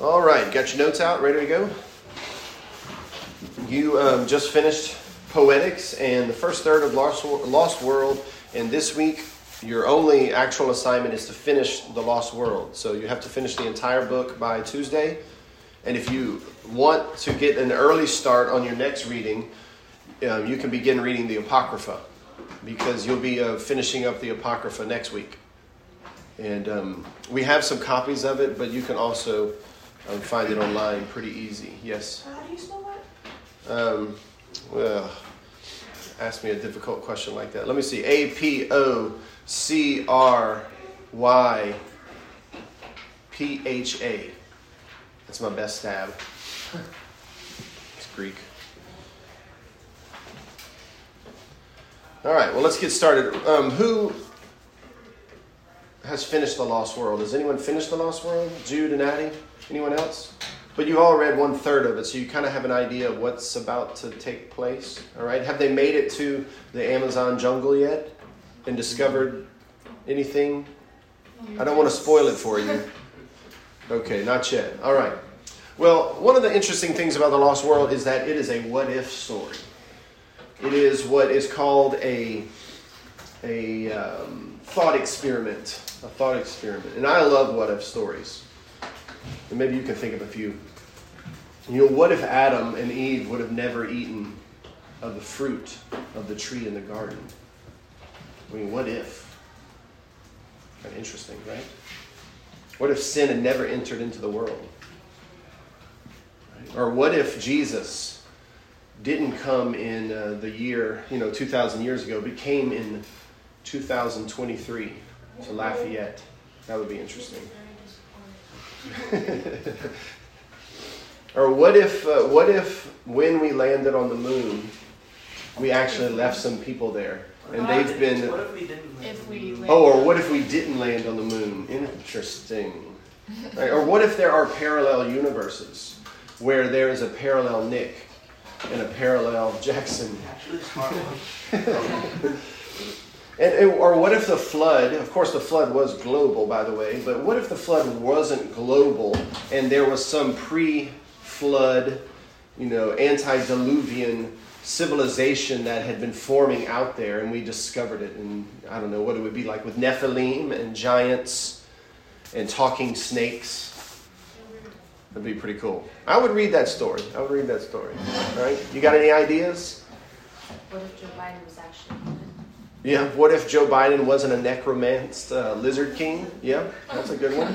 All right, got your notes out, ready to go? You um, just finished Poetics and the first third of Lost, World, and this week your only actual assignment is to finish The Lost World. So you have to finish the entire book by Tuesday. And if you want to get an early start on your next reading, um, you can begin reading the Apocrypha because you'll be uh, finishing up the Apocrypha next week. And um, we have some copies of it, but you can also um, find it online pretty easy. Yes? How do you spell that? Um, well, ask me a difficult question like that. Let me see. A P O C R Y P H A. That's my best stab. It's Greek. All right, well, let's get started. Um, who has finished The Lost World? Has anyone finished The Lost World? Jude and Addie? Anyone else? But you all read one third of it, so you kind of have an idea of what's about to take place. All right, have they made it to the Amazon jungle yet and discovered anything? I don't want to spoil it for you. Okay, not yet. All right. Well, one of the interesting things about The Lost World is that it is a what if story. It is what is called a, a um, thought experiment. A thought experiment. And I love what if stories. And maybe you can think of a few. You know, what if Adam and Eve would have never eaten of the fruit of the tree in the garden? I mean, what if? Kind of interesting, right? What if sin had never entered into the world? Right? Or what if Jesus didn't come in uh, the year, you know, 2,000 years ago, but came in 2023 to Lafayette? That would be interesting. or what if, uh, what if when we landed on the moon, we actually left some people there, and they've been. What if we didn't? If we land Oh, or what if we didn't land on the moon? Interesting. Right, Or what if there are parallel universes where there is a parallel Nick and a parallel Jackson? Actually, smart one. And- or what if the flood, of course, the flood was global, by the way, but what if the flood wasn't global and there was some pre flood, you know, antediluvian civilization that had been forming out there and we discovered it? And I don't know what it would be like with Nephilim and giants and talking snakes. That'd be pretty cool. I would read that story. I would read that story. All right? You got any ideas? What if Biden was actually? Yeah, what if Joe Biden wasn't a necromanced uh, lizard king? Yeah, that's a good one.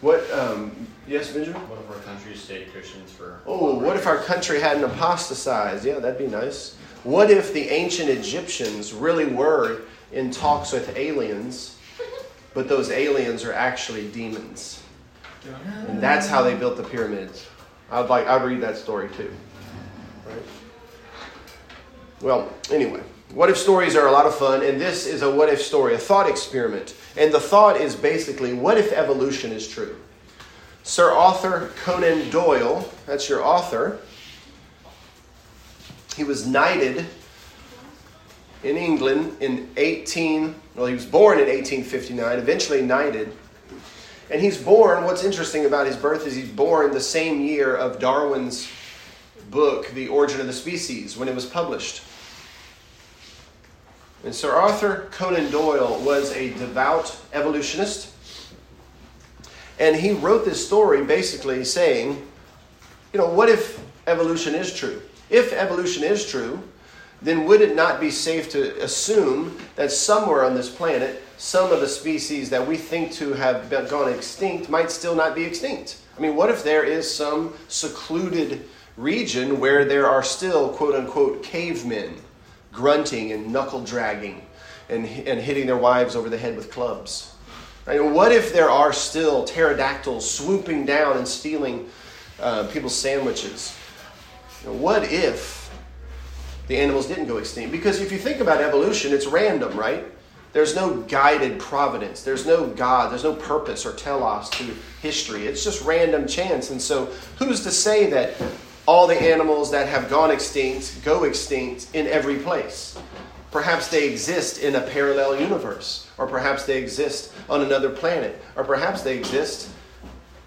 What, um, yes, Benjamin? What if our country stayed Christians for? Oh, what if our country hadn't apostatized? Yeah, that'd be nice. What if the ancient Egyptians really were in talks with aliens, but those aliens are actually demons? And that's how they built the pyramids. I'd like, I'd read that story too. Right? Well, anyway, what if stories are a lot of fun, and this is a what if story, a thought experiment. And the thought is basically what if evolution is true? Sir Arthur Conan Doyle, that's your author, he was knighted in England in 18, well, he was born in 1859, eventually knighted. And he's born, what's interesting about his birth is he's born the same year of Darwin's book, The Origin of the Species, when it was published. And Sir Arthur Conan Doyle was a devout evolutionist. And he wrote this story basically saying, you know, what if evolution is true? If evolution is true, then would it not be safe to assume that somewhere on this planet, some of the species that we think to have been, gone extinct might still not be extinct? I mean, what if there is some secluded region where there are still, quote unquote, cavemen grunting and knuckle dragging and, and hitting their wives over the head with clubs? Right? And what if there are still pterodactyls swooping down and stealing uh, people's sandwiches? What if the animals didn't go extinct? Because if you think about evolution, it's random, right? There's no guided providence. There's no God. There's no purpose or telos to history. It's just random chance. And so, who's to say that all the animals that have gone extinct go extinct in every place? Perhaps they exist in a parallel universe, or perhaps they exist on another planet, or perhaps they exist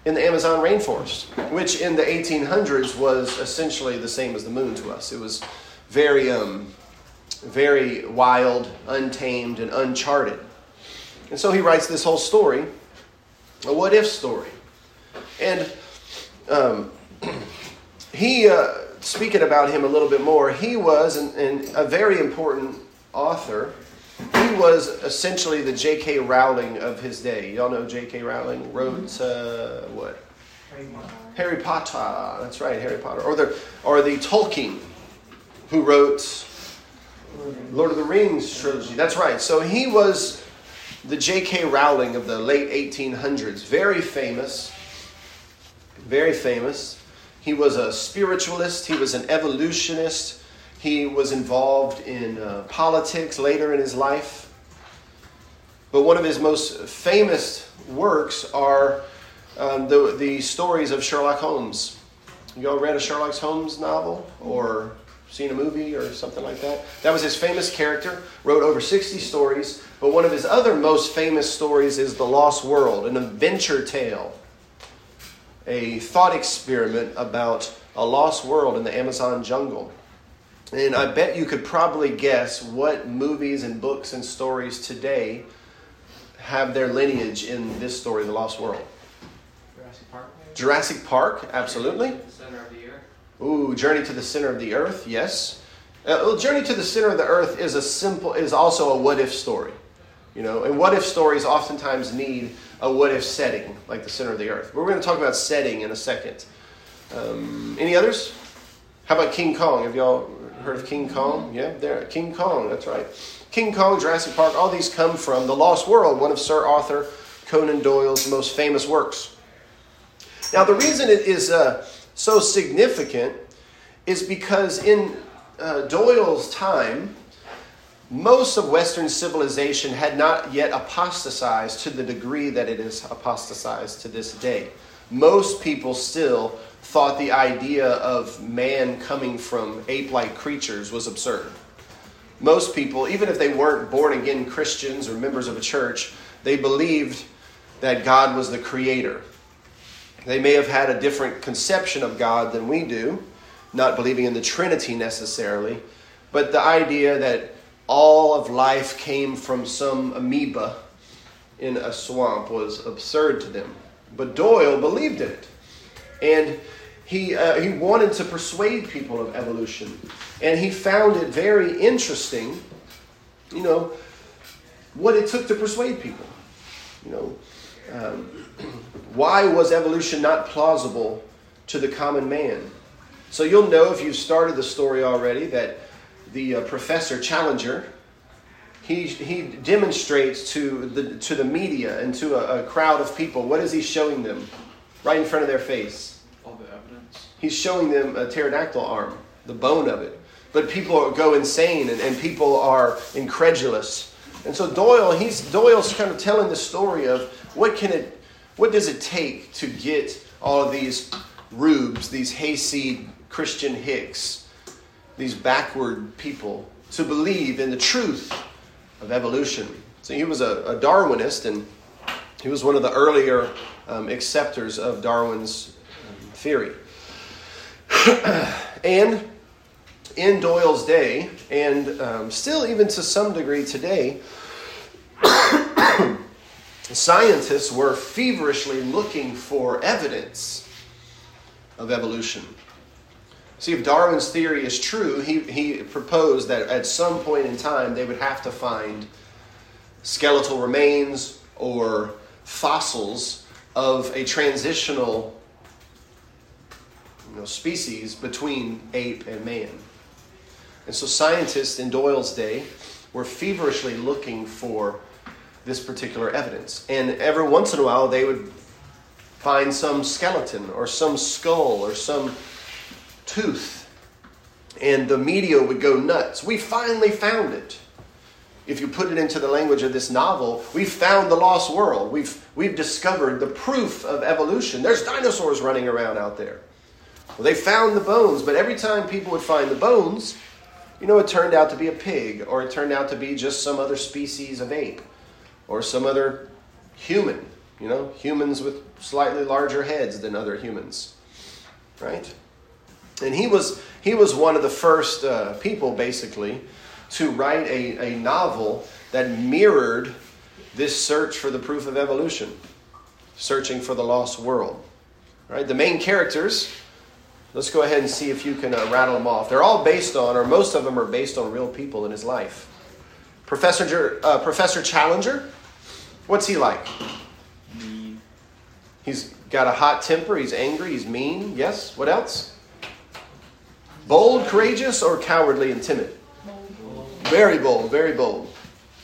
in the Amazon rainforest, which in the 1800s was essentially the same as the moon to us. It was very, um, very wild, untamed, and uncharted. And so he writes this whole story, a what if story. And um, he, uh, speaking about him a little bit more, he was an, an, a very important author. He was essentially the J.K. Rowling of his day. Y'all know J.K. Rowling wrote uh, what? Harry Potter. That's right, Harry Potter. Or the or the Tolkien, who wrote Lord of the Rings trilogy. That's right. So he was the J.K. Rowling of the late 1800s. Very famous. Very famous. He was a spiritualist. He was an evolutionist. He was involved in uh, politics later in his life. But one of his most famous works are um, the, the stories of Sherlock Holmes. You all read a Sherlock Holmes novel or seen a movie or something like that? That was his famous character, wrote over 60 stories. But one of his other most famous stories is The Lost World, an adventure tale, a thought experiment about a lost world in the Amazon jungle. And I bet you could probably guess what movies and books and stories today have their lineage in this story, The Lost World. Jurassic Park. maybe? Jurassic Park, absolutely. Center of the Earth. Ooh, Journey to the Center of the Earth, yes. Uh, well, Journey to the Center of the Earth is a simple is also a what if story. You know, and what if stories oftentimes need a what if setting, like the center of the earth. We're going to talk about setting in a second. Um, any others? How about King Kong? Have y'all heard of King Kong? Yeah, there, King Kong. That's right. King Kong, Jurassic Park. All these come from The Lost World, one of Sir Arthur Conan Doyle's most famous works. Now, the reason it is uh, so significant is because in uh, Doyle's time, most of Western civilization had not yet apostatized to the degree that it is apostatized to this day. Most people still thought the idea of man coming from ape like creatures was absurd. Most people, even if they weren't born again Christians or members of a church, they believed that God was the creator. They may have had a different conception of God than we do, not believing in the Trinity necessarily, but the idea that all of life came from some amoeba in a swamp was absurd to them. But Doyle believed it. And he, uh, he wanted to persuade people of evolution. And he found it very interesting, you know, what it took to persuade people. You know, um, why was evolution not plausible to the common man? So you'll know if you've started the story already that the uh, professor Challenger, he, he demonstrates to the, to the media and to a, a crowd of people, what is he showing them right in front of their face? All the evidence. He's showing them a pterodactyl arm, the bone of it. But people go insane and, and people are incredulous. And so Doyle, he's Doyle's kind of telling the story of what can it what does it take to get all of these rubes, these hayseed Christian hicks, these backward people to believe in the truth of evolution. So he was a, a Darwinist and he was one of the earlier um, acceptors of Darwin's um, theory. and in Doyle's day, and um, still even to some degree today, scientists were feverishly looking for evidence of evolution. See, if Darwin's theory is true, he, he proposed that at some point in time they would have to find skeletal remains or fossils of a transitional you know, species between ape and man. And so scientists in Doyle's day were feverishly looking for this particular evidence. And every once in a while they would find some skeleton or some skull or some tooth. And the media would go nuts. We finally found it. If you put it into the language of this novel, we've found the lost world. We've, we've discovered the proof of evolution. There's dinosaurs running around out there. Well, they found the bones, but every time people would find the bones, you know, it turned out to be a pig, or it turned out to be just some other species of ape, or some other human. You know, humans with slightly larger heads than other humans, right? And he was he was one of the first uh, people, basically, to write a, a novel that mirrored this search for the proof of evolution, searching for the lost world. Right? The main characters. Let's go ahead and see if you can uh, rattle them off. They're all based on, or most of them are based on real people in his life. Professor uh, Professor Challenger. What's he like? Mean. He's got a hot temper. He's angry. He's mean. Yes. What else? Bold, courageous, or cowardly and timid? Very bold, very bold.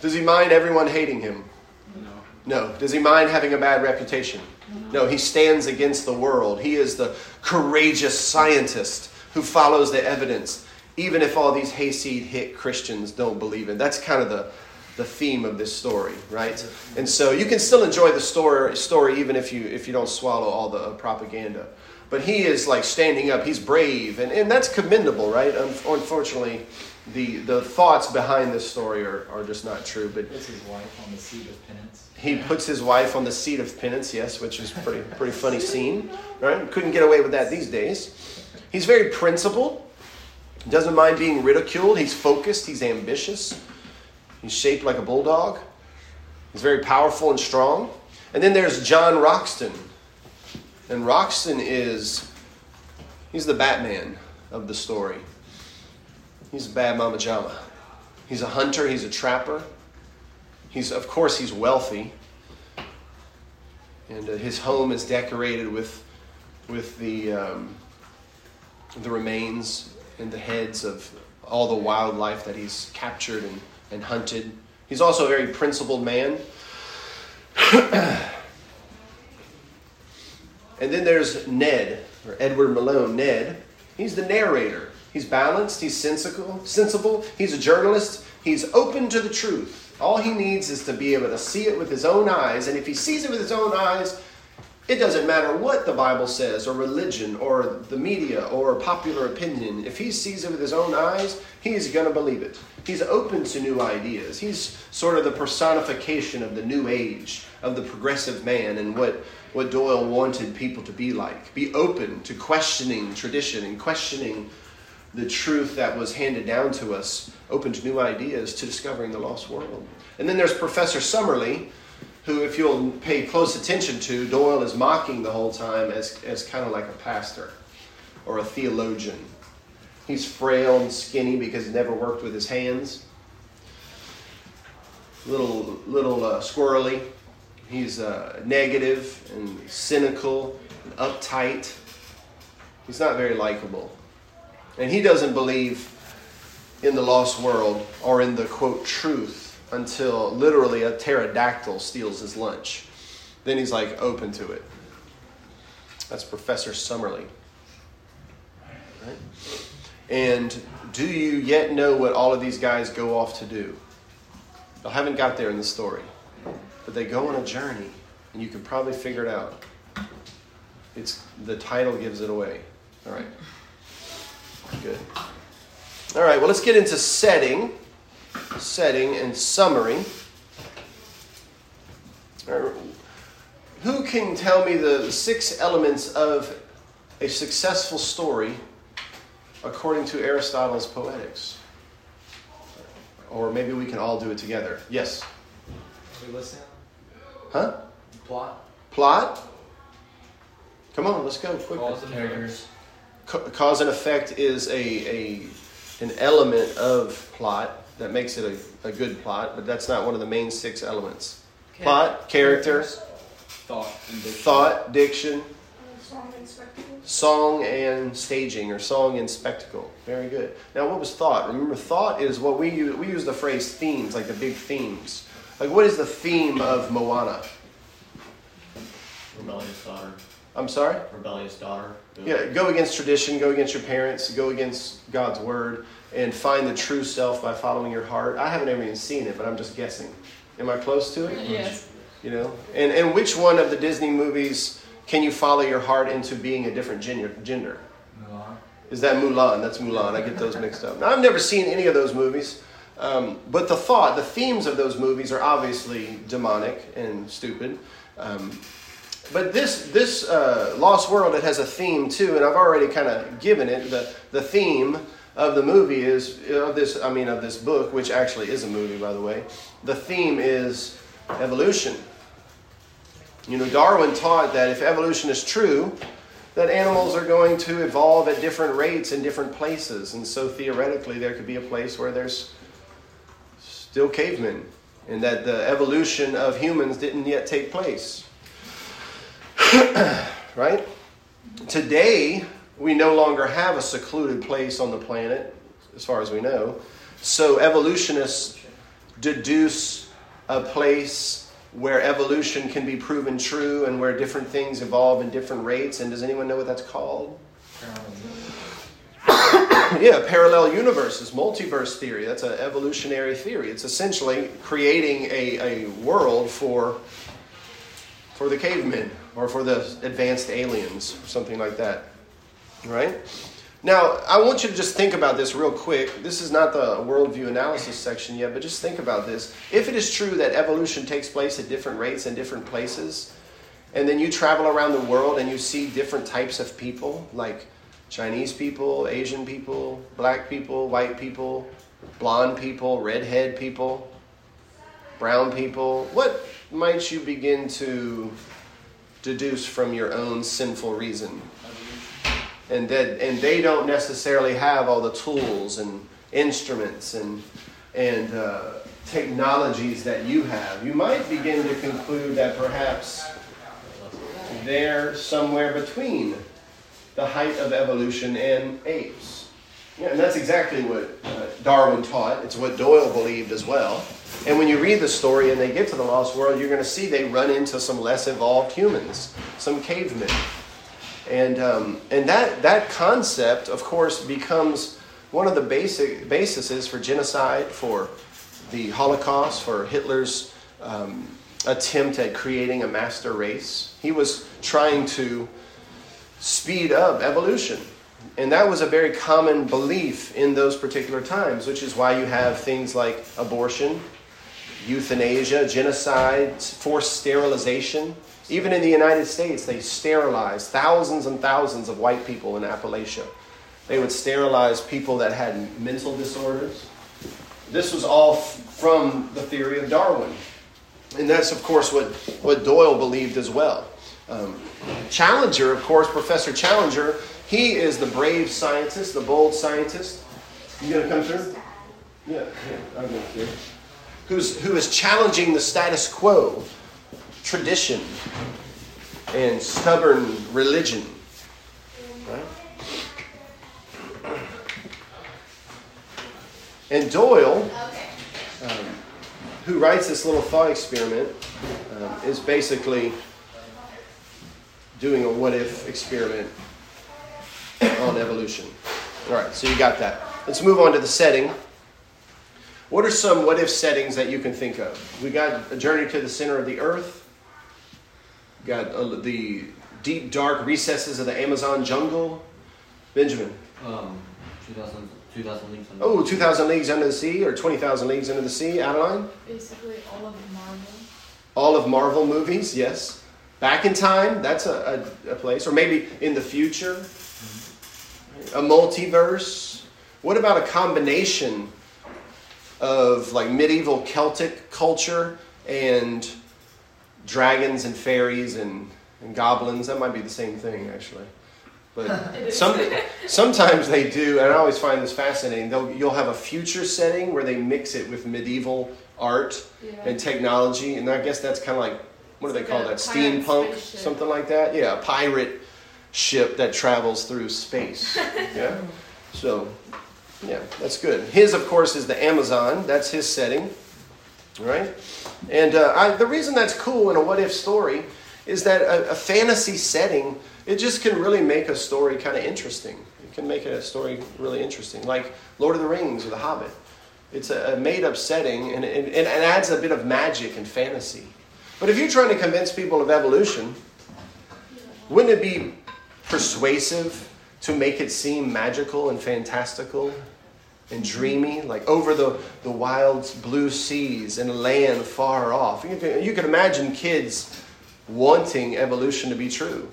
Does he mind everyone hating him? No. No. Does he mind having a bad reputation? No, he stands against the world. He is the courageous scientist who follows the evidence, even if all these hayseed hit Christians don't believe it. That's kind of the, the theme of this story, right? And so you can still enjoy the story, story even if you, if you don't swallow all the propaganda. But he is like standing up, he's brave, and, and that's commendable, right? Un- Unfortunately, the, the thoughts behind this story are, are just not true. But Puts his wife on the seat of penance. he puts his wife on the seat of penance, yes, which is pretty pretty funny scene, right? Couldn't get away with that these days. He's very principled. Doesn't mind being ridiculed. He's focused. He's ambitious. He's shaped like a bulldog. He's very powerful and strong. And then there's John Roxton. And Roxton is he's the Batman of the story. He's a bad mama jama. He's a hunter, he's a trapper. He's of course he's wealthy. And uh, his home is decorated with with the um, the remains and the heads of all the wildlife that he's captured and, and hunted. He's also a very principled man. And then there's Ned, or Edward Malone. Ned, he's the narrator. He's balanced, he's sensible, he's a journalist, he's open to the truth. All he needs is to be able to see it with his own eyes, and if he sees it with his own eyes, it doesn't matter what the Bible says, or religion, or the media, or popular opinion. If he sees it with his own eyes, he's going to believe it. He's open to new ideas. He's sort of the personification of the new age, of the progressive man, and what, what Doyle wanted people to be like. Be open to questioning tradition and questioning the truth that was handed down to us, open to new ideas, to discovering the lost world. And then there's Professor Summerlee who, if you'll pay close attention to, Doyle is mocking the whole time as, as kind of like a pastor or a theologian. He's frail and skinny because he never worked with his hands. Little, little uh, squirrely. He's uh, negative and cynical and uptight. He's not very likable. And he doesn't believe in the lost world or in the quote truth until literally a pterodactyl steals his lunch. Then he's like open to it. That's Professor Summerlee. Right? And do you yet know what all of these guys go off to do? I haven't got there in the story, but they go on a journey, and you can probably figure it out. It's the title gives it away. All right. Good. All right. Well, let's get into setting setting and summary. Who can tell me the six elements of a successful story according to Aristotle's Poetics? Or maybe we can all do it together. Yes? We listening? Huh? Plot? Plot? Come on, let's go quickly. Cause and Characters. Ca- Cause and effect is a, a an element of plot that makes it a, a good plot, but that's not one of the main six elements. Plot, characters, Thought and diction. thought, diction, Song and spectacle. song and staging, or song and spectacle. Very good. Now, what was thought? Remember, thought is what we use. We use the phrase themes, like the big themes. Like, what is the theme of Moana? Rebellious daughter. I'm sorry. Rebellious daughter. Yeah, go against tradition, go against your parents, go against God's word, and find the true self by following your heart. I haven't ever even seen it, but I'm just guessing. Am I close to it? Yes. You know, and and which one of the Disney movies can you follow your heart into being a different gender? Gender Mulan. is that Mulan? That's Mulan. I get those mixed up. Now, I've never seen any of those movies, um, but the thought, the themes of those movies are obviously demonic and stupid. Um, but this this uh, Lost World it has a theme too, and I've already kind of given it the the theme of the movie is of this I mean of this book, which actually is a movie by the way. The theme is evolution. You know, Darwin taught that if evolution is true, that animals are going to evolve at different rates in different places, and so theoretically there could be a place where there's still cavemen, and that the evolution of humans didn't yet take place. right? Today, we no longer have a secluded place on the planet, as far as we know. So evolutionists deduce a place where evolution can be proven true and where different things evolve in different rates. And does anyone know what that's called? yeah, parallel universes, multiverse theory. That's an evolutionary theory. It's essentially creating a, a world for, for the cavemen or for the advanced aliens, or something like that. Right? Now, I want you to just think about this real quick. This is not the worldview analysis section yet, but just think about this. If it is true that evolution takes place at different rates in different places, and then you travel around the world and you see different types of people, like Chinese people, Asian people, black people, white people, blonde people, redhead people, brown people, what might you begin to deduce from your own sinful reason. And that and they don't necessarily have all the tools and instruments and and uh, technologies that you have. You might begin to conclude that perhaps they're somewhere between the height of evolution and apes. Yeah, and that's exactly what uh, Darwin taught. It's what Doyle believed as well. And when you read the story and they get to the lost world, you're going to see they run into some less evolved humans, some cavemen. And, um, and that, that concept, of course, becomes one of the basic bases for genocide, for the Holocaust, for Hitler's um, attempt at creating a master race. He was trying to speed up evolution. And that was a very common belief in those particular times, which is why you have things like abortion, euthanasia, genocide, forced sterilization. Even in the United States, they sterilized thousands and thousands of white people in Appalachia. They would sterilize people that had mental disorders. This was all f- from the theory of Darwin. And that's, of course, what, what Doyle believed as well. Um, Challenger, of course, Professor Challenger, he is the brave scientist, the bold scientist. You gonna come through? Yeah, yeah, I'm going to who's, who is challenging the status quo, tradition, and stubborn religion. Right? And Doyle, um, who writes this little thought experiment, um, is basically doing a what if experiment on evolution. All right, so you got that. Let's move on to the setting. What are some what if settings that you can think of? We got a journey to the center of the earth. Got uh, the deep, dark recesses of the Amazon jungle. Benjamin. Um, 2000, 2000 leagues under Oh, 2,000 leagues under the sea or 20,000 leagues under the sea. Adeline? Basically, all of Marvel. All of Marvel movies, yes. Back in time, that's a, a, a place. Or maybe in the future. A multiverse. What about a combination of like medieval Celtic culture and dragons and fairies and, and goblins. That might be the same thing, actually. But some, sometimes they do, and I always find this fascinating. They'll, you'll have a future setting where they mix it with medieval art Yeah. and technology, and I guess that's kind of like what do they call that? Steampunk, spaceship. something like that. Yeah, a pirate ship that travels through space. yeah. So, yeah, that's good. His, of course, is the Amazon. That's his setting, right? And uh, I, the reason that's cool in a what if story is that a, a fantasy setting it just can really make a story kind of interesting. It can make a story really interesting, like Lord of the Rings or The Hobbit. It's a, a made up setting and it, it, it adds a bit of magic and fantasy. But if you're trying to convince people of evolution, wouldn't it be persuasive to make it seem magical and fantastical and dreamy, like over the, the wild blue seas in a land far off? You can, imagine kids wanting evolution to be true.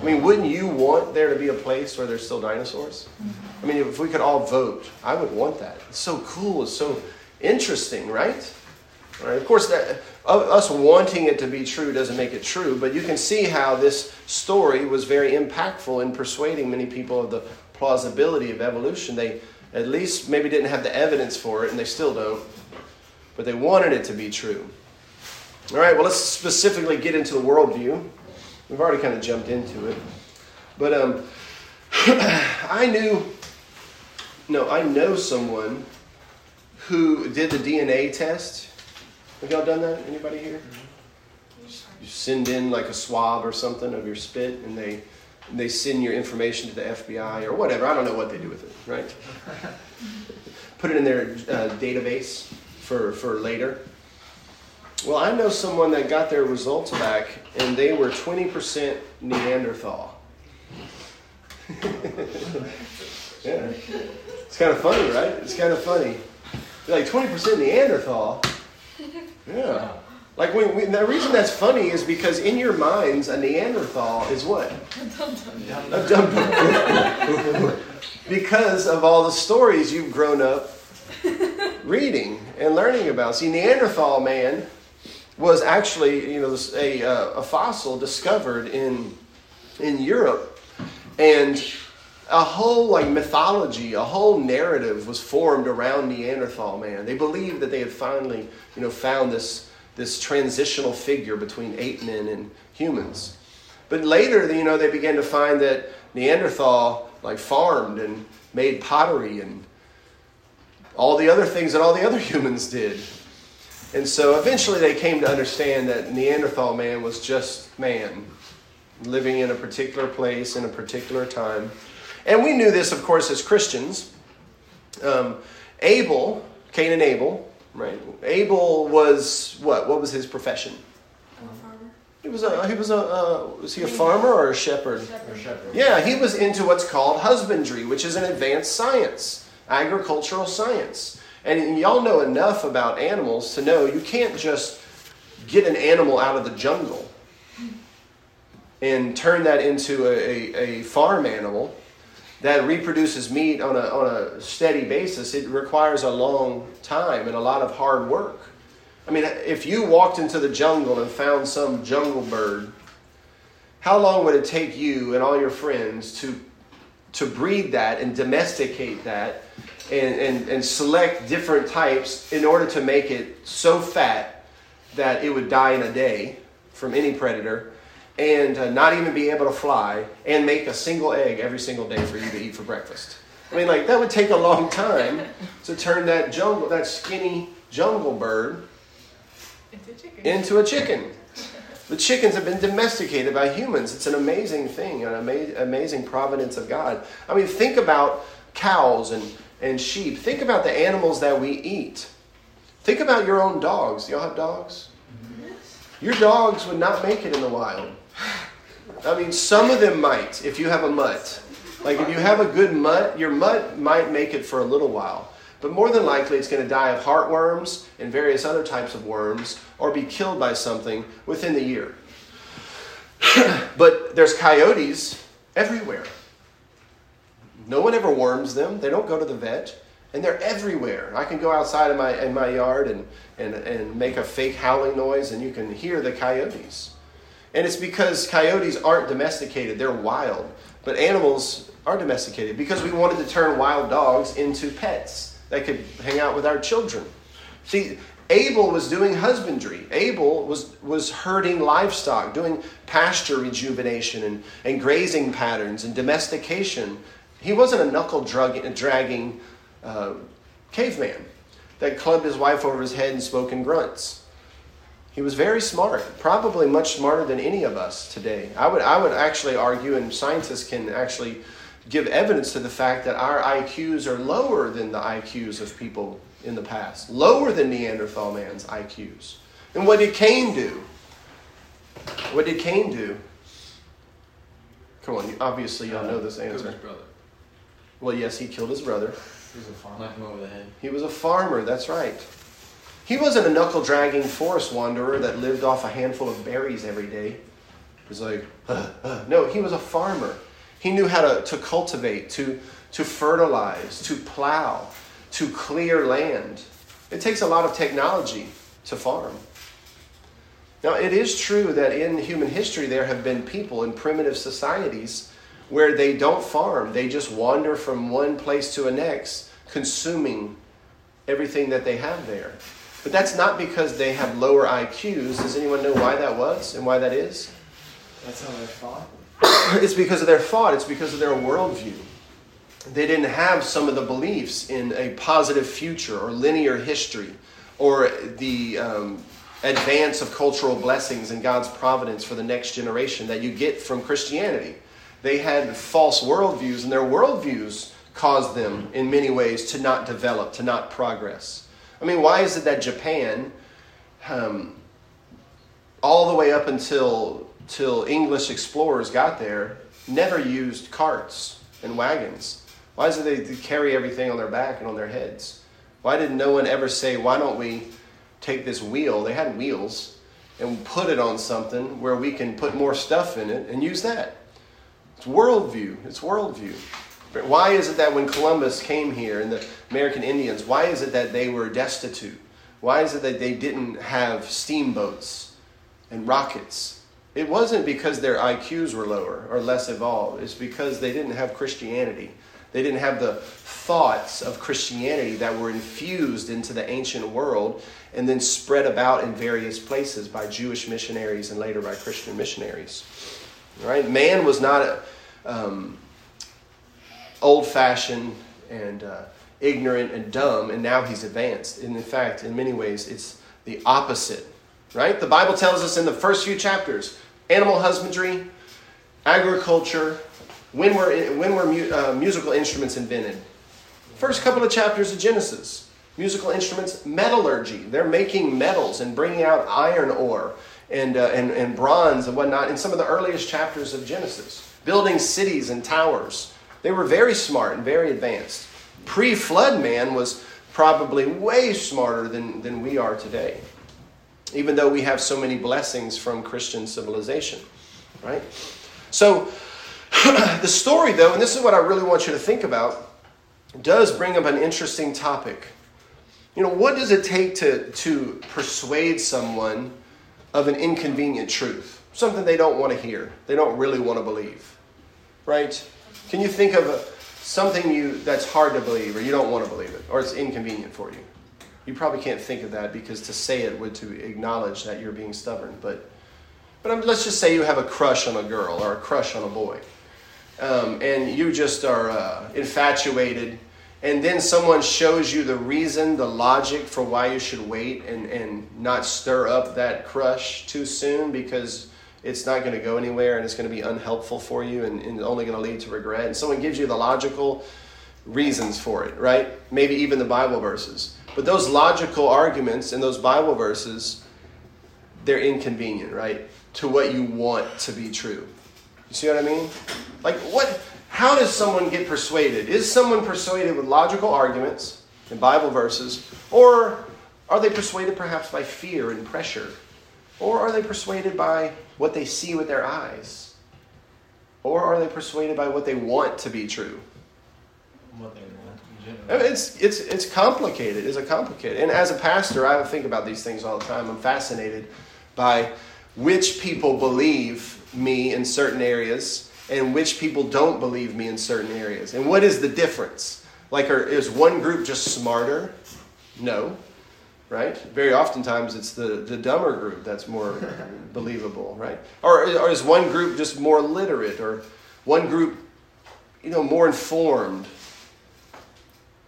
I mean, wouldn't you want there to be a place where there's still dinosaurs? I mean, if we could all vote, I would want that. It's so cool. It's so interesting, right? All right. Of course, that, us wanting it to be true doesn't make it true, but you can see how this story was very impactful in persuading many people of the plausibility of evolution. They at least maybe didn't have the evidence for it, and they still don't, but they wanted it to be true. All right, well, let's specifically get into the worldview. We've already kind of jumped into it. But um, I knew, no, I know someone who did the DNA test. Have y'all done that? Anybody here? You send in like a swab or something of your spit, and they they send your information to the FBI or whatever. I don't know what they do with it, right? Put it in their uh, database for, for later. Well, I know someone that got their results back and they were 20% Neanderthal. yeah. It's kind of funny, right? It's kind of funny. You're like 20% Neanderthal. Yeah. Like when, when, the reason that's funny is because in your minds, a Neanderthal is what? A dum because of all the stories you've grown up reading and learning about. See, Neanderthal man was actually, you know, a, uh, a fossil discovered in in Europe, and a whole like mythology, a whole narrative was formed around Neanderthal man. They believed that they had finally, you know, found this this transitional figure between ape men and humans. But later, you know, they began to find that Neanderthal like farmed and made pottery and all the other things that all the other humans did. And so eventually they came to understand that Neanderthal man was just man, living in a particular place in a particular time. And we knew this, of course, as Christians. Um, Abel, Cain and Abel, Right. Abel was what? What was his profession? He was a he was a uh, was he a farmer or a shepherd? Or shepherd. Yeah, he was into what's called husbandry, which is an advanced science, agricultural science. And y'all know enough about animals to know you can't just get an animal out of the jungle and turn that into a, a, a farm animal that reproduces meat on a, on a steady basis, it requires a long time and a lot of hard work. I mean, if you walked into the jungle and found some jungle bird, how long would it take you and all your friends to, to breed that and domesticate that and, and, and select different types in order to make it so fat that it would die in a day from any predator? And uh, not even be able to fly and make a single egg every single day for you to eat for breakfast. I mean, like that would take a long time to turn that jungle, that skinny jungle bird, into, a chicken. The chickens have been domesticated by humans. It's an amazing thing, an ama- amazing providence of God. I mean, think about cows and, and sheep. Think about the animals that we eat. Think about your own dogs. Do y'all have dogs? Your dogs would not make it in the wild. I mean, some of them might if you have a mutt. Like if you have a good mutt, your mutt might make it for a little while. But more than likely, it's going to die of heartworms and various other types of worms or be killed by something within the year. but there's coyotes everywhere. No one ever worms them, they don't go to the vet, and they're everywhere. I can go outside in my, in my yard and, and, and make a fake howling noise, and you can hear the coyotes. And it's because coyotes aren't domesticated, they're wild. But animals are domesticated because we wanted to turn wild dogs into pets that could hang out with our children. See, Abel was doing husbandry. Abel was, was herding livestock, doing pasture rejuvenation and, and grazing patterns and domestication. He wasn't a knuckle drug, dragging uh, caveman that clubbed his wife over his head and spoke in grunts. He was very smart, probably much smarter than any of us today. I would, I would actually argue, and scientists can actually give evidence to the fact that our IQs are lower than the IQs of people in the past, lower than Neanderthal man's IQs. And what did Cain do? What did Cain do? Come on, obviously y'all know this answer. Well, yes, he killed his brother. He was a farmer. Him over the head. He was a farmer, that's right. He wasn't a knuckle dragging forest wanderer that lived off a handful of berries every day. He was like, uh, uh. no, he was a farmer. He knew how to, to cultivate, to, to fertilize, to plow, to clear land. It takes a lot of technology to farm. Now, it is true that in human history there have been people in primitive societies where they don't farm, they just wander from one place to the next, consuming everything that they have there. But that's not because they have lower IQs. Does anyone know why that was and why that is? That's how they thought. it's because of their thought, it's because of their worldview. They didn't have some of the beliefs in a positive future or linear history or the um, advance of cultural blessings and God's providence for the next generation that you get from Christianity. They had false worldviews, and their worldviews caused them, in many ways, to not develop, to not progress. I mean, why is it that Japan, um, all the way up until till English explorers got there, never used carts and wagons? Why is it they carry everything on their back and on their heads? Why did no one ever say, why don't we take this wheel? They had wheels and put it on something where we can put more stuff in it and use that. It's worldview. It's worldview. Why is it that when Columbus came here and the American Indians, why is it that they were destitute? Why is it that they didn't have steamboats and rockets? It wasn't because their IQs were lower or less evolved. It's because they didn't have Christianity. They didn't have the thoughts of Christianity that were infused into the ancient world and then spread about in various places by Jewish missionaries and later by Christian missionaries. Right? Man was not um, old fashioned and uh, ignorant and dumb, and now he's advanced. And in fact, in many ways, it's the opposite. Right? The Bible tells us in the first few chapters animal husbandry, agriculture, when were, when were mu- uh, musical instruments invented? First couple of chapters of Genesis. Musical instruments, metallurgy. They're making metals and bringing out iron ore and, uh, and, and bronze and whatnot in some of the earliest chapters of Genesis. Building cities and towers. They were very smart and very advanced. Pre flood man was probably way smarter than, than we are today, even though we have so many blessings from Christian civilization, right? So, the story, though, and this is what I really want you to think about, does bring up an interesting topic. You know, what does it take to, to persuade someone of an inconvenient truth? Something they don't want to hear, they don't really want to believe, right? Can you think of a, something you that's hard to believe, or you don't want to believe it, or it's inconvenient for you? You probably can't think of that because to say it would to acknowledge that you're being stubborn. But, but let's just say you have a crush on a girl or a crush on a boy um, and you just are uh, infatuated, and then someone shows you the reason, the logic for why you should wait and, and not stir up that crush too soon because it's not going to go anywhere and it's going to be unhelpful for you and, and only going to lead to regret. And someone gives you the logical reasons for it, right? Maybe even the Bible verses. But those logical arguments and those Bible verses, they're inconvenient, right? To what you want to be true. You see what I mean? Like, what? How does someone get persuaded? Is someone persuaded with logical arguments and Bible verses, or are they persuaded perhaps by fear and pressure? Or are they persuaded by what they see with their eyes? Or are they persuaded by what they want to be true? What they want. It's, it's, it's complicated. It's a complicated. And as a pastor, I think about these things all the time. I'm fascinated by which people believe me in certain areas and which people don't believe me in certain areas. And what is the difference? Like, are, is one group just smarter? No, right? Very oftentimes it's the, the dumber group that's more believable, right? Or, or is one group just more literate or one group, you know, more informed?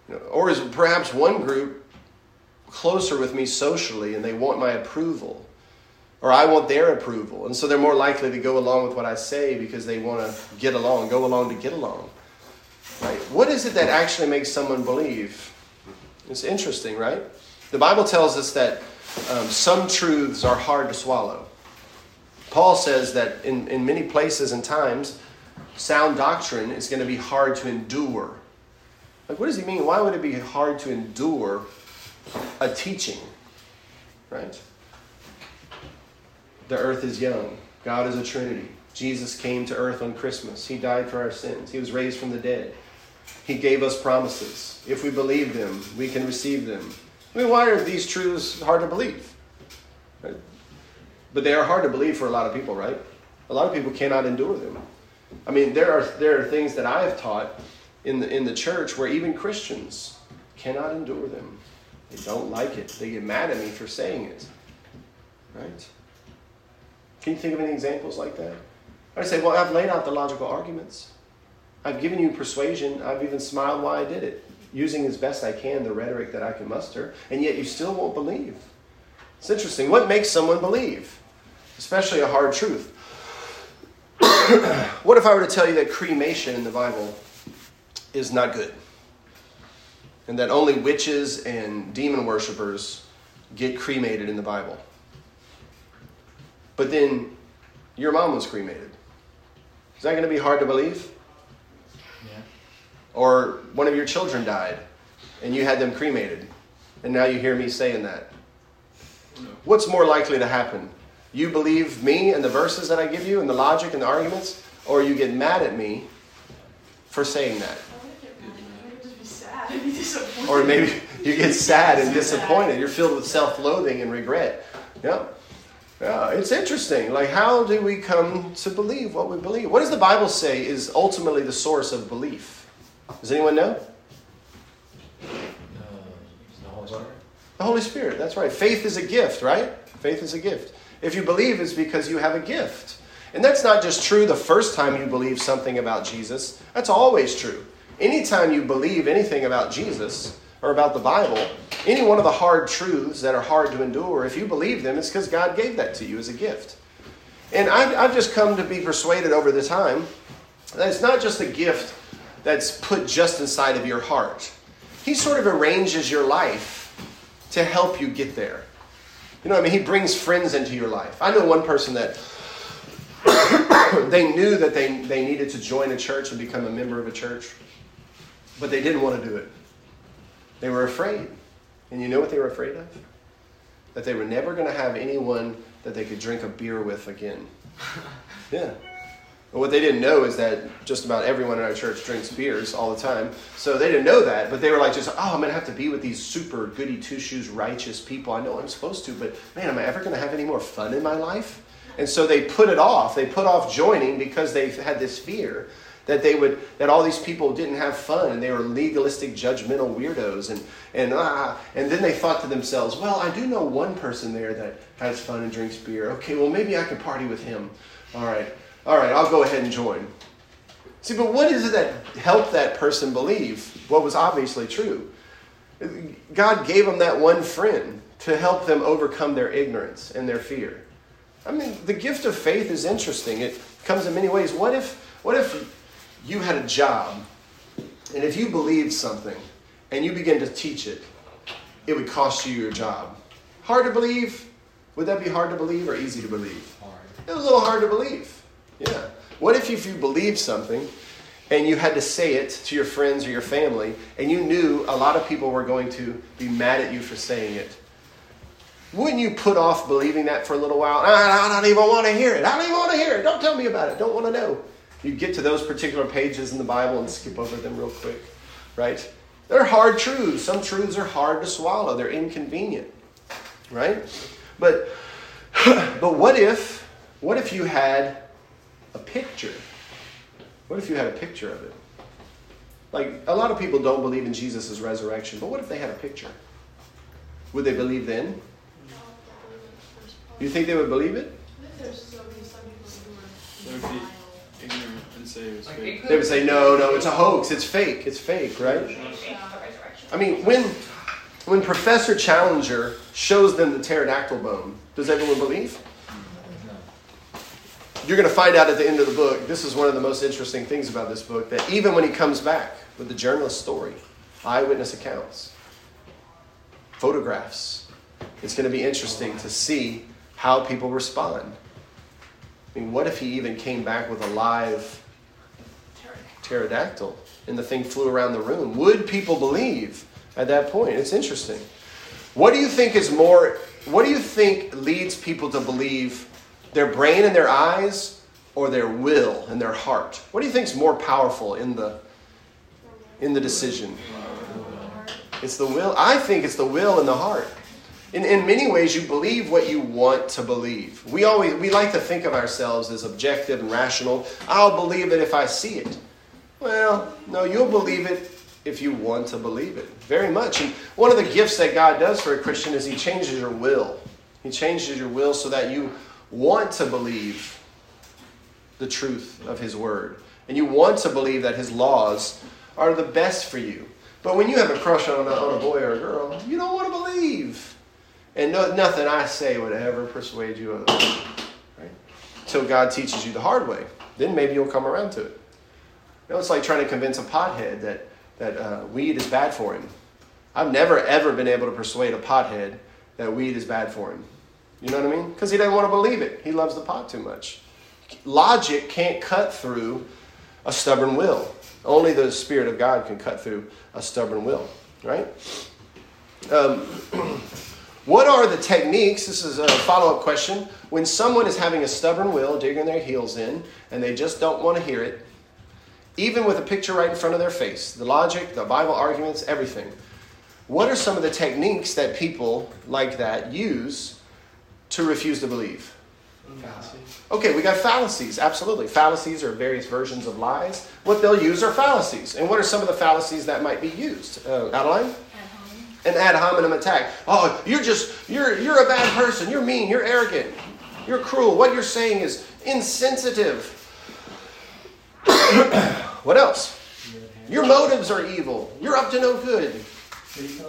You know, or is perhaps one group closer with me socially and they want my approval? or I want their approval. And so they're more likely to go along with what I say because they want to get along, go along to get along. Right? What is it that actually makes someone believe? It's interesting, right? The Bible tells us that um, some truths are hard to swallow. Paul says that in, in many places and times, sound doctrine is going to be hard to endure. Like, what does he mean? Why would it be hard to endure a teaching? right? The earth is young. God is a Trinity. Jesus came to earth on Christmas. He died for our sins. He was raised from the dead. He gave us promises. If we believe them, we can receive them. I mean, why are these truths hard to believe? Right? But they are hard to believe for a lot of people, right? A lot of people cannot endure them. I mean, there are, there are things that I have taught in the, in the church where even Christians cannot endure them. They don't like it. They get mad at me for saying it. Right? Can you think of any examples like that? I say, well, I've laid out the logical arguments. I've given you persuasion. I've even smiled while I did it, using as best I can the rhetoric that I can muster, and yet you still won't believe. It's interesting. What makes someone believe? Especially a hard truth. what if I were to tell you that cremation in the Bible is not good? And that only witches and demon worshippers get cremated in the Bible? But then your mom was cremated. Is that going to be hard to believe? Yeah. Or one of your children died and you had them cremated, and now you hear me saying that. What's more likely to happen? You believe me and the verses that I give you and the logic and the arguments, or you get mad at me for saying that? Or maybe you get sad and disappointed. You're filled with self loathing and regret. Yep. Yeah, it's interesting. Like, how do we come to believe what we believe? What does the Bible say is ultimately the source of belief? Does anyone know? Uh, the Holy Spirit. The Holy Spirit. That's right. Faith is a gift, right? Faith is a gift. If you believe, it's because you have a gift. And that's not just true the first time you believe something about Jesus, that's always true. Anytime you believe anything about Jesus or about the Bible, any one of the hard truths that are hard to endure, if you believe them, it's because God gave that to you as a gift. And I, I've just come to be persuaded over the time that it's not just a gift that's put just inside of your heart. He sort of arranges your life to help you get there. You know I mean? He brings friends into your life. I know one person that they knew that they, they needed to join a church and become a member of a church, but they didn't want to do it. They were afraid. And you know what they were afraid of? That they were never going to have anyone that they could drink a beer with again. Yeah. But what they didn't know is that just about everyone in our church drinks beers all the time. So they didn't know that, but they were like, just, oh, I'm going to have to be with these super goody two shoes righteous people. I know I'm supposed to, but man, am I ever going to have any more fun in my life? And so they put it off. They put off joining because they had this fear that they would that all these people didn't have fun and they were legalistic judgmental weirdos and and ah and then they thought to themselves well i do know one person there that has fun and drinks beer okay well maybe i could party with him all right all right i'll go ahead and join see but what is it that helped that person believe what was obviously true god gave them that one friend to help them overcome their ignorance and their fear i mean the gift of faith is interesting it comes in many ways what if what if you had a job, and if you believed something and you begin to teach it, it would cost you your job. Hard to believe? Would that be hard to believe or easy to believe? Hard. It was a little hard to believe. Yeah. What if, if you believed something and you had to say it to your friends or your family and you knew a lot of people were going to be mad at you for saying it? Wouldn't you put off believing that for a little while? Ah, I don't even want to hear it. I don't even want to hear it. Don't tell me about it. Don't want to know. You get to those particular pages in the Bible and skip over them real quick, right? They're hard truths. Some truths are hard to swallow. They're inconvenient, right? But but what if what if you had a picture? What if you had a picture of it? Like a lot of people don't believe in Jesus' resurrection, but what if they had a picture? Would they believe then? You think they would believe it? There's so many some people who They would be denial. ignorant and say it was Like, fake. it could They would say, no, no, it's a hoax. It's fake. It's fake, right? I mean, when when Professor Challenger shows them the pterodactyl bone, does everyone believe? You're going to find out at the end of the book. This is one of the most interesting things about this book that even when he comes back with the journalist story, eyewitness accounts, photographs, it's going to be interesting to see how people respond. I mean, what if he even came back with a live pterodactyl and the thing flew around the room? Would people believe at that point? It's interesting. What do you think is more what do you think leads people to believe their brain and their eyes or their will and their heart? What do you think is more powerful in the in the decision? It's the will. I think it's the will and the heart. In, in many ways, you believe what you want to believe. We always we like to think of ourselves as objective and rational. I'll believe it if I see it. Well, no, you'll believe it if you want to believe it. Very much. And one of the gifts that God does for a Christian is He changes your will. He changes your will so that you want to believe the truth of His Word. And you want to believe that His laws are the best for you. But when you have a crush on a, on a boy or a girl, you don't want to believe. And no, nothing I say would ever persuade you of that. Right? Until God teaches you the hard way. Then maybe you'll come around to it. You know, it's like trying to convince a pothead that, that uh, weed is bad for him. I've never, ever been able to persuade a pothead that weed is bad for him. You know what I mean? Because he doesn't want to believe it. He loves the pot too much. Logic can't cut through a stubborn will. Only the Spirit of God can cut through a stubborn will, right? Um, what are the techniques? This is a follow up question. When someone is having a stubborn will, digging their heels in, and they just don't want to hear it, even with a picture right in front of their face, the logic, the Bible arguments, everything. What are some of the techniques that people like that use to refuse to believe? Okay, we got fallacies. Absolutely. Fallacies are various versions of lies. What they'll use are fallacies. And what are some of the fallacies that might be used? Uh, Adeline? An ad hominem attack. Oh, you're just, you're, you're a bad person. You're mean. You're arrogant. You're cruel. What you're saying is insensitive. what else? Your motives are evil. You're up to no good.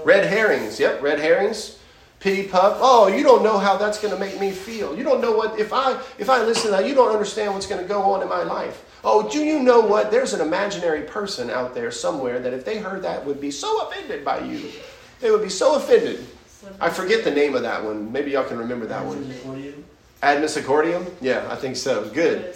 Red herrings. Yep, red herrings. Pity pup. Oh, you don't know how that's going to make me feel. You don't know what if I if I listen to that, you don't understand what's going to go on in my life. Oh, do you know what? There's an imaginary person out there somewhere that if they heard that would be so offended by you. They would be so offended. I forget the name of that one. Maybe y'all can remember that one. Ad misericordiam? Yeah, I think so. Good.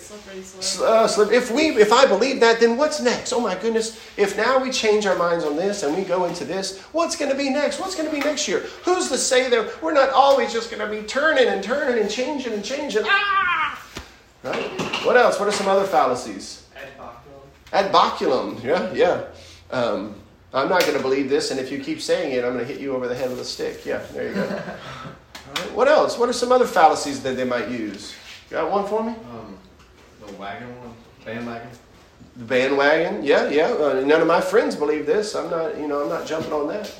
Uh, slip. If we, if I believe that, then what's next? Oh my goodness! If now we change our minds on this and we go into this, what's going to be next? What's going to be next year? Who's to say that we're not always just going to be turning and turning and changing and changing? Ah! Right. What else? What are some other fallacies? Ad baculum. Yeah, yeah. Um, I'm not going to believe this, and if you keep saying it, I'm going to hit you over the head with a stick. Yeah, there you go. What else? What are some other fallacies that they might use? Got one for me? Um, the wagon one, bandwagon. The bandwagon? Yeah, yeah. Uh, none of my friends believe this. I'm not, you know, I'm not jumping on that.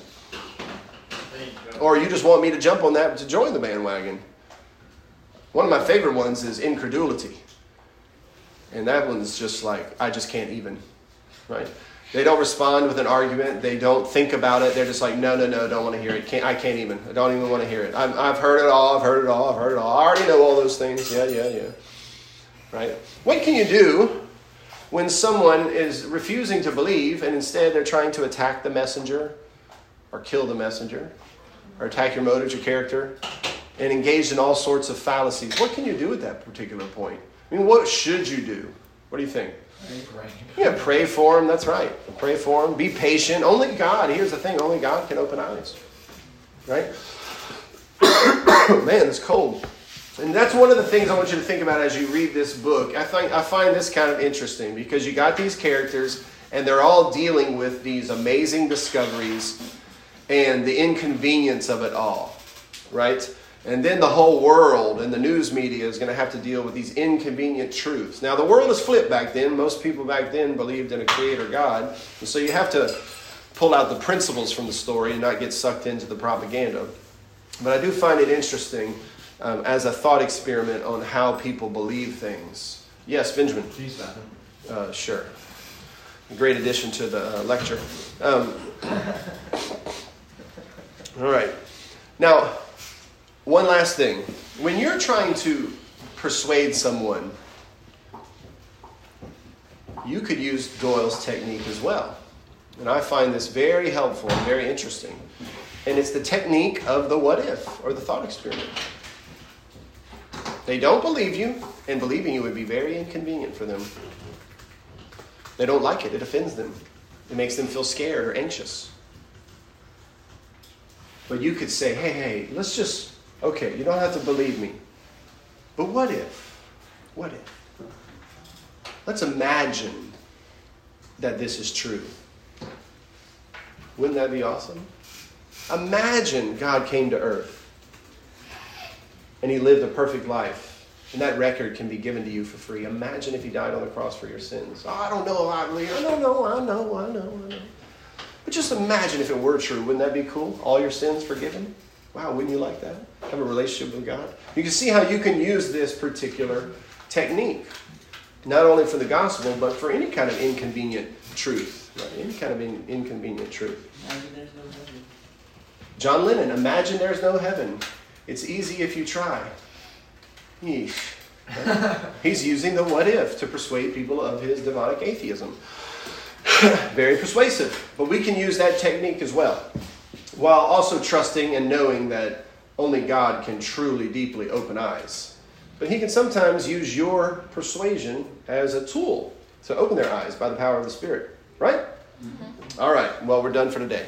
Or you just want me to jump on that to join the bandwagon. One of my favorite ones is incredulity. And that one's just like, I just can't even, right? They don't respond with an argument. They don't think about it. They're just like, no, no, no, don't want to hear it. Can't, I can't even. I don't even want to hear it. i have heard it all. I've heard it all. I've heard it all. I already know all those things. Yeah, yeah, yeah. Right? What can you do when someone is refusing to believe and instead they're trying to attack the messenger or kill the messenger or attack your motives, your character, and engaged in all sorts of fallacies? What can you do at that particular point? I mean, what should you do? What do you think? Yeah, pray for him. That's right. Pray for him. Be patient. Only God. Here's the thing. Only God can open eyes. Right? Man, it's cold. And that's one of the things I want you to think about as you read this book. I think I find this kind of interesting because you got these characters and they're all dealing with these amazing discoveries and the inconvenience of it all. Right? And then the whole world and the news media is going to have to deal with these inconvenient truths. Now, the world is flipped back then. Most people back then believed in a creator God. And so you have to pull out the principles from the story and not get sucked into the propaganda. But I do find it interesting um, as a thought experiment on how people believe things. Yes, Benjamin. Please, uh, Sure. Great addition to the uh, lecture. Um, all right. Now, one last thing. When you're trying to persuade someone, you could use Doyle's technique as well. And I find this very helpful and very interesting. And it's the technique of the what if or the thought experiment. They don't believe you, and believing you would be very inconvenient for them. They don't like it, it offends them, it makes them feel scared or anxious. But you could say, hey, hey, let's just Okay, you don't have to believe me. But what if? What if? Let's imagine that this is true. Wouldn't that be awesome? Imagine God came to earth and he lived a perfect life. And that record can be given to you for free. Imagine if he died on the cross for your sins. Oh, I don't know, I don't know, I know, I know, I know. But just imagine if it were true. Wouldn't that be cool? All your sins forgiven? Wow, wouldn't you like that? Have a relationship with God? You can see how you can use this particular technique, not only for the gospel, but for any kind of inconvenient truth. Right? Any kind of in, inconvenient truth. No. John Lennon, imagine there's no heaven. It's easy if you try. Yeesh. He's using the what if to persuade people of his demonic atheism. Very persuasive. But we can use that technique as well, while also trusting and knowing that only God can truly, deeply open eyes. But He can sometimes use your persuasion as a tool to open their eyes by the power of the Spirit. Right? Mm-hmm. All right. Well, we're done for today.